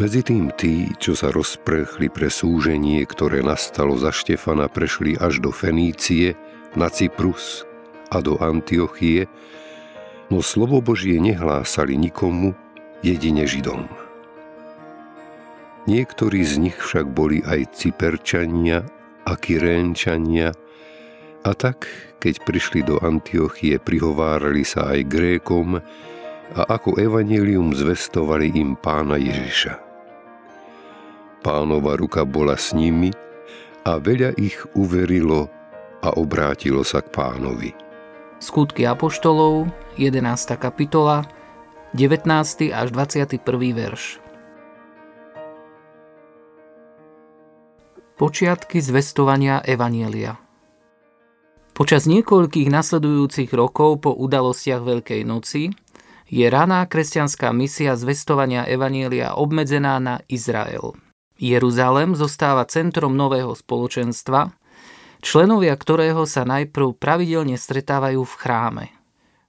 medzi tým tí, čo sa rozprchli pre súženie, ktoré nastalo za Štefana, prešli až do Fenície, na Cyprus a do Antiochie, no slovo Božie nehlásali nikomu, jedine Židom. Niektorí z nich však boli aj Cyperčania a Kyrénčania, a tak, keď prišli do Antiochie, prihovárali sa aj Grékom, a ako evanelium zvestovali im pána Ježiša. Pánova ruka bola s nimi a veľa ich uverilo a obrátilo sa k pánovi. Skutky Apoštolov, 11. kapitola, 19. až 21. verš. Počiatky zvestovania Evanielia Počas niekoľkých nasledujúcich rokov po udalostiach Veľkej noci je raná kresťanská misia zvestovania Evanielia obmedzená na Izrael. Jeruzalem zostáva centrom nového spoločenstva, členovia ktorého sa najprv pravidelne stretávajú v chráme.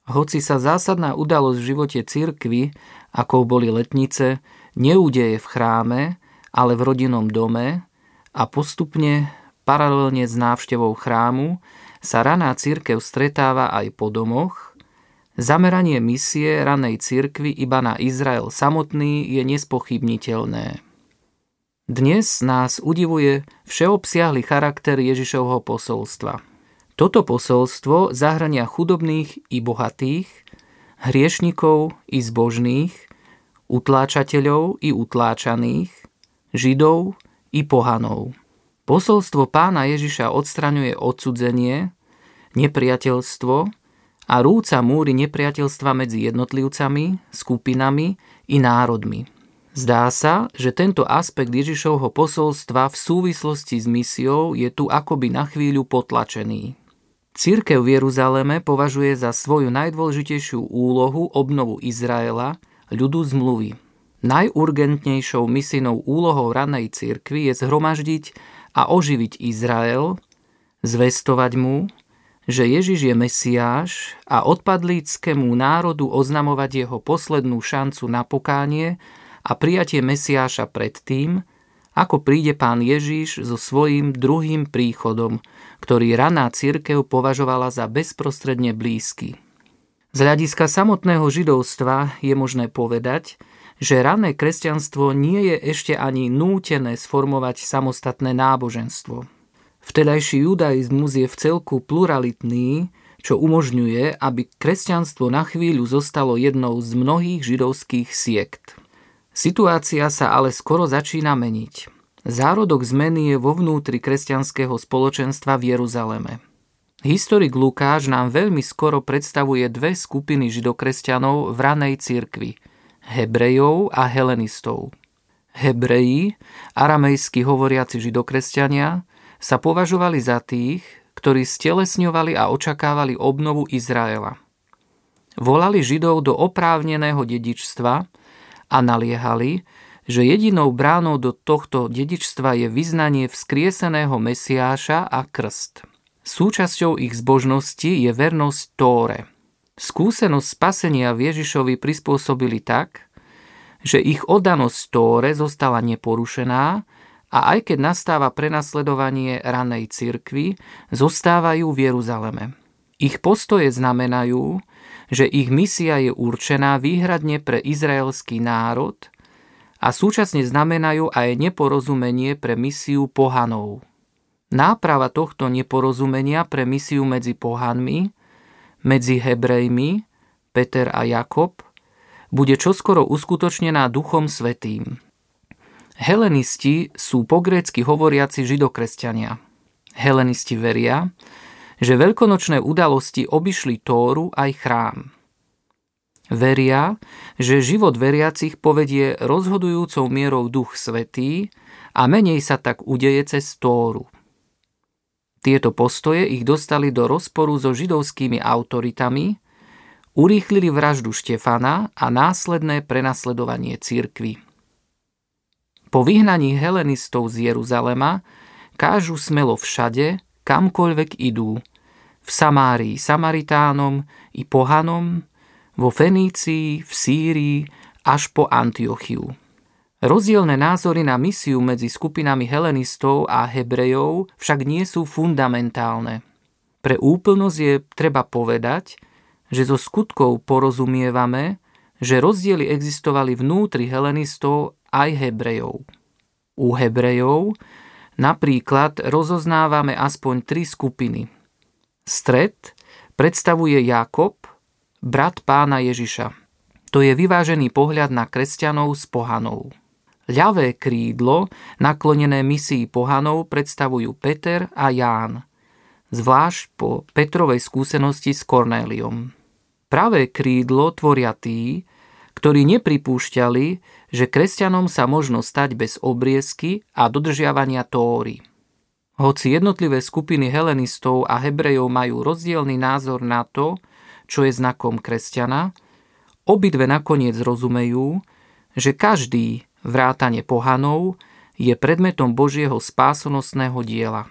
Hoci sa zásadná udalosť v živote cirkvy, ako boli letnice, neudeje v chráme, ale v rodinnom dome a postupne, paralelne s návštevou chrámu, sa raná církev stretáva aj po domoch, Zameranie misie ranej cirkvy iba na Izrael samotný je nespochybniteľné. Dnes nás udivuje všeobsiahly charakter Ježišovho posolstva. Toto posolstvo zahrania chudobných i bohatých, hriešnikov i zbožných, utláčateľov i utláčaných, židov i pohanov. Posolstvo pána Ježiša odstraňuje odsudzenie, nepriateľstvo, a rúca múry nepriateľstva medzi jednotlivcami, skupinami i národmi. Zdá sa, že tento aspekt Ježišovho posolstva v súvislosti s misiou je tu akoby na chvíľu potlačený. Církev v Jeruzaleme považuje za svoju najdôležitejšiu úlohu obnovu Izraela, ľudu zmluvy. Najurgentnejšou misijnou úlohou ranej církvy je zhromaždiť a oživiť Izrael, zvestovať mu, že Ježiš je Mesiáš a odpadlíckému národu oznamovať jeho poslednú šancu na pokánie a prijatie Mesiáša pred tým, ako príde pán Ježiš so svojím druhým príchodom, ktorý raná církev považovala za bezprostredne blízky. Z hľadiska samotného židovstva je možné povedať, že rané kresťanstvo nie je ešte ani nútené sformovať samostatné náboženstvo. Vtedajší judaizmus je v celku pluralitný, čo umožňuje, aby kresťanstvo na chvíľu zostalo jednou z mnohých židovských siekt. Situácia sa ale skoro začína meniť. Zárodok zmeny je vo vnútri kresťanského spoločenstva v Jeruzaleme. Historik Lukáš nám veľmi skoro predstavuje dve skupiny židokresťanov v ranej cirkvi – Hebrejov a Helenistov. Hebreji, aramejsky hovoriaci židokresťania, sa považovali za tých, ktorí stelesňovali a očakávali obnovu Izraela. Volali Židov do oprávneného dedičstva a naliehali, že jedinou bránou do tohto dedičstva je vyznanie vzkrieseného Mesiáša a krst. Súčasťou ich zbožnosti je vernosť Tóre. Skúsenosť spasenia Ježišovi prispôsobili tak, že ich oddanosť Tóre zostala neporušená a aj keď nastáva prenasledovanie ranej cirkvi, zostávajú v Jeruzaleme. Ich postoje znamenajú, že ich misia je určená výhradne pre izraelský národ a súčasne znamenajú aj neporozumenie pre misiu pohanov. Náprava tohto neporozumenia pre misiu medzi pohanmi, medzi Hebrejmi, Peter a Jakob, bude čoskoro uskutočnená Duchom Svetým. Helenisti sú pogrécky hovoriaci židokresťania. Helenisti veria, že veľkonočné udalosti obišli Tóru aj chrám. Veria, že život veriacich povedie rozhodujúcou mierou Duch Svetý a menej sa tak udeje cez Tóru. Tieto postoje ich dostali do rozporu so židovskými autoritami, urýchlili vraždu Štefana a následné prenasledovanie církvy. Po vyhnaní helenistov z Jeruzalema kážu smelo všade, kamkoľvek idú, v Samárii Samaritánom i pohanom, vo Fenícii, v Sýrii až po Antiochiu. Rozdielne názory na misiu medzi skupinami helenistov a hebrejov však nie sú fundamentálne. Pre úplnosť je treba povedať, že zo skutkov porozumievame, že rozdiely existovali vnútri helenistov aj hebrejov. U hebrejov napríklad rozoznávame aspoň tri skupiny. Stred predstavuje Jakob, brat pána Ježiša. To je vyvážený pohľad na kresťanov s pohanou. Ľavé krídlo, naklonené misii pohanov, predstavujú Peter a Ján, zvlášť po Petrovej skúsenosti s Kornéliom. Pravé krídlo tvoria tí, ktorí nepripúšťali, že kresťanom sa možno stať bez obriezky a dodržiavania tóry. Hoci jednotlivé skupiny helenistov a hebrejov majú rozdielny názor na to, čo je znakom kresťana, obidve nakoniec rozumejú, že každý vrátane pohanov, je predmetom Božieho spásonosného diela.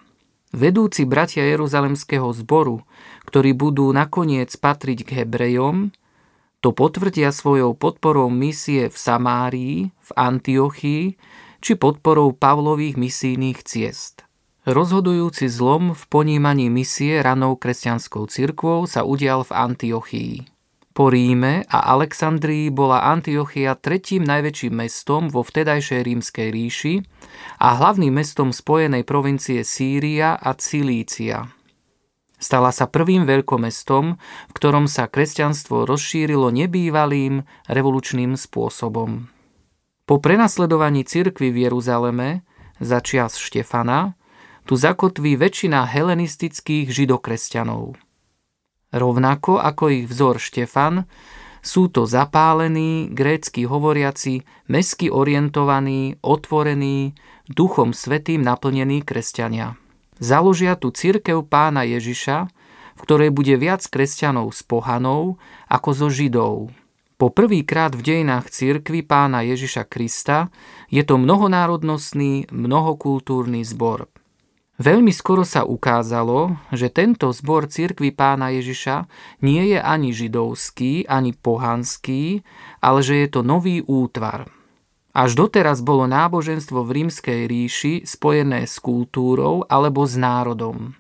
Vedúci bratia Jeruzalemského zboru, ktorí budú nakoniec patriť k Hebrejom, to potvrdia svojou podporou misie v Samárii, v Antiochii či podporou Pavlových misijných ciest. Rozhodujúci zlom v ponímaní misie ranou kresťanskou cirkvou sa udial v Antiochii. Po Ríme a Alexandrii bola Antiochia tretím najväčším mestom vo vtedajšej rímskej ríši a hlavným mestom spojenej provincie Sýria a Cilícia. Stala sa prvým veľkomestom, v ktorom sa kresťanstvo rozšírilo nebývalým revolučným spôsobom. Po prenasledovaní cirkvy v Jeruzaleme za čias Štefana tu zakotví väčšina helenistických židokresťanov – Rovnako ako ich vzor Štefan, sú to zapálení, grécky hovoriaci, mesky orientovaní, otvorení, duchom svetým naplnení kresťania. Založia tu církev pána Ježiša, v ktorej bude viac kresťanov s pohanou ako zo židov. Po prvýkrát v dejinách církvy pána Ježiša Krista je to mnohonárodnostný, mnohokultúrny zbor. Veľmi skoro sa ukázalo, že tento zbor cirkvy pána Ježiša nie je ani židovský, ani pohanský, ale že je to nový útvar. Až doteraz bolo náboženstvo v rímskej ríši spojené s kultúrou alebo s národom.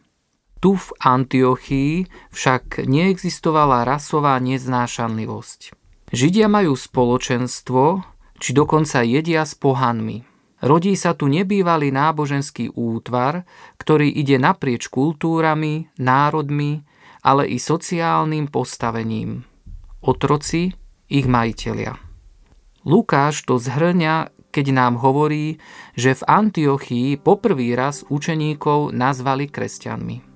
Tu v Antiochii však neexistovala rasová neznášanlivosť. Židia majú spoločenstvo, či dokonca jedia s pohanmi – Rodí sa tu nebývalý náboženský útvar, ktorý ide naprieč kultúrami, národmi, ale i sociálnym postavením. Otroci, ich majiteľia. Lukáš to zhrňa, keď nám hovorí, že v Antiochii poprvý raz učeníkov nazvali kresťanmi.